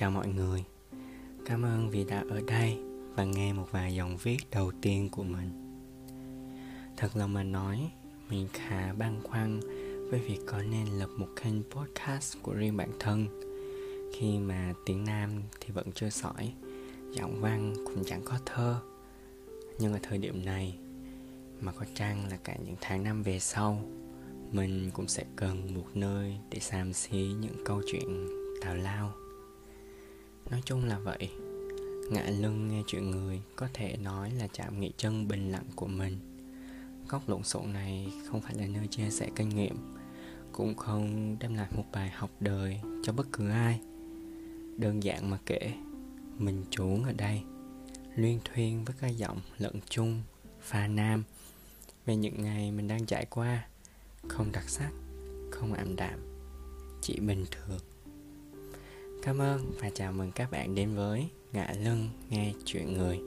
Chào mọi người. Cảm ơn vì đã ở đây và nghe một vài dòng viết đầu tiên của mình. Thật lòng mà nói, mình khá băn khoăn với việc có nên lập một kênh podcast của riêng bản thân. Khi mà tiếng Nam thì vẫn chưa sỏi, giọng văn cũng chẳng có thơ. Nhưng ở thời điểm này, mà có chăng là cả những tháng năm về sau mình cũng sẽ cần một nơi để xàm xí những câu chuyện tào lao nói chung là vậy. Ngã lưng nghe chuyện người có thể nói là chạm nghị chân bình lặng của mình. Góc lộn xộn này không phải là nơi chia sẻ kinh nghiệm, cũng không đem lại một bài học đời cho bất cứ ai. Đơn giản mà kể, mình trốn ở đây, luyên thuyên với cái giọng lẫn chung, pha nam, về những ngày mình đang trải qua. Không đặc sắc, không ảm đạm, chỉ bình thường cảm ơn và chào mừng các bạn đến với ngã lưng nghe chuyện người.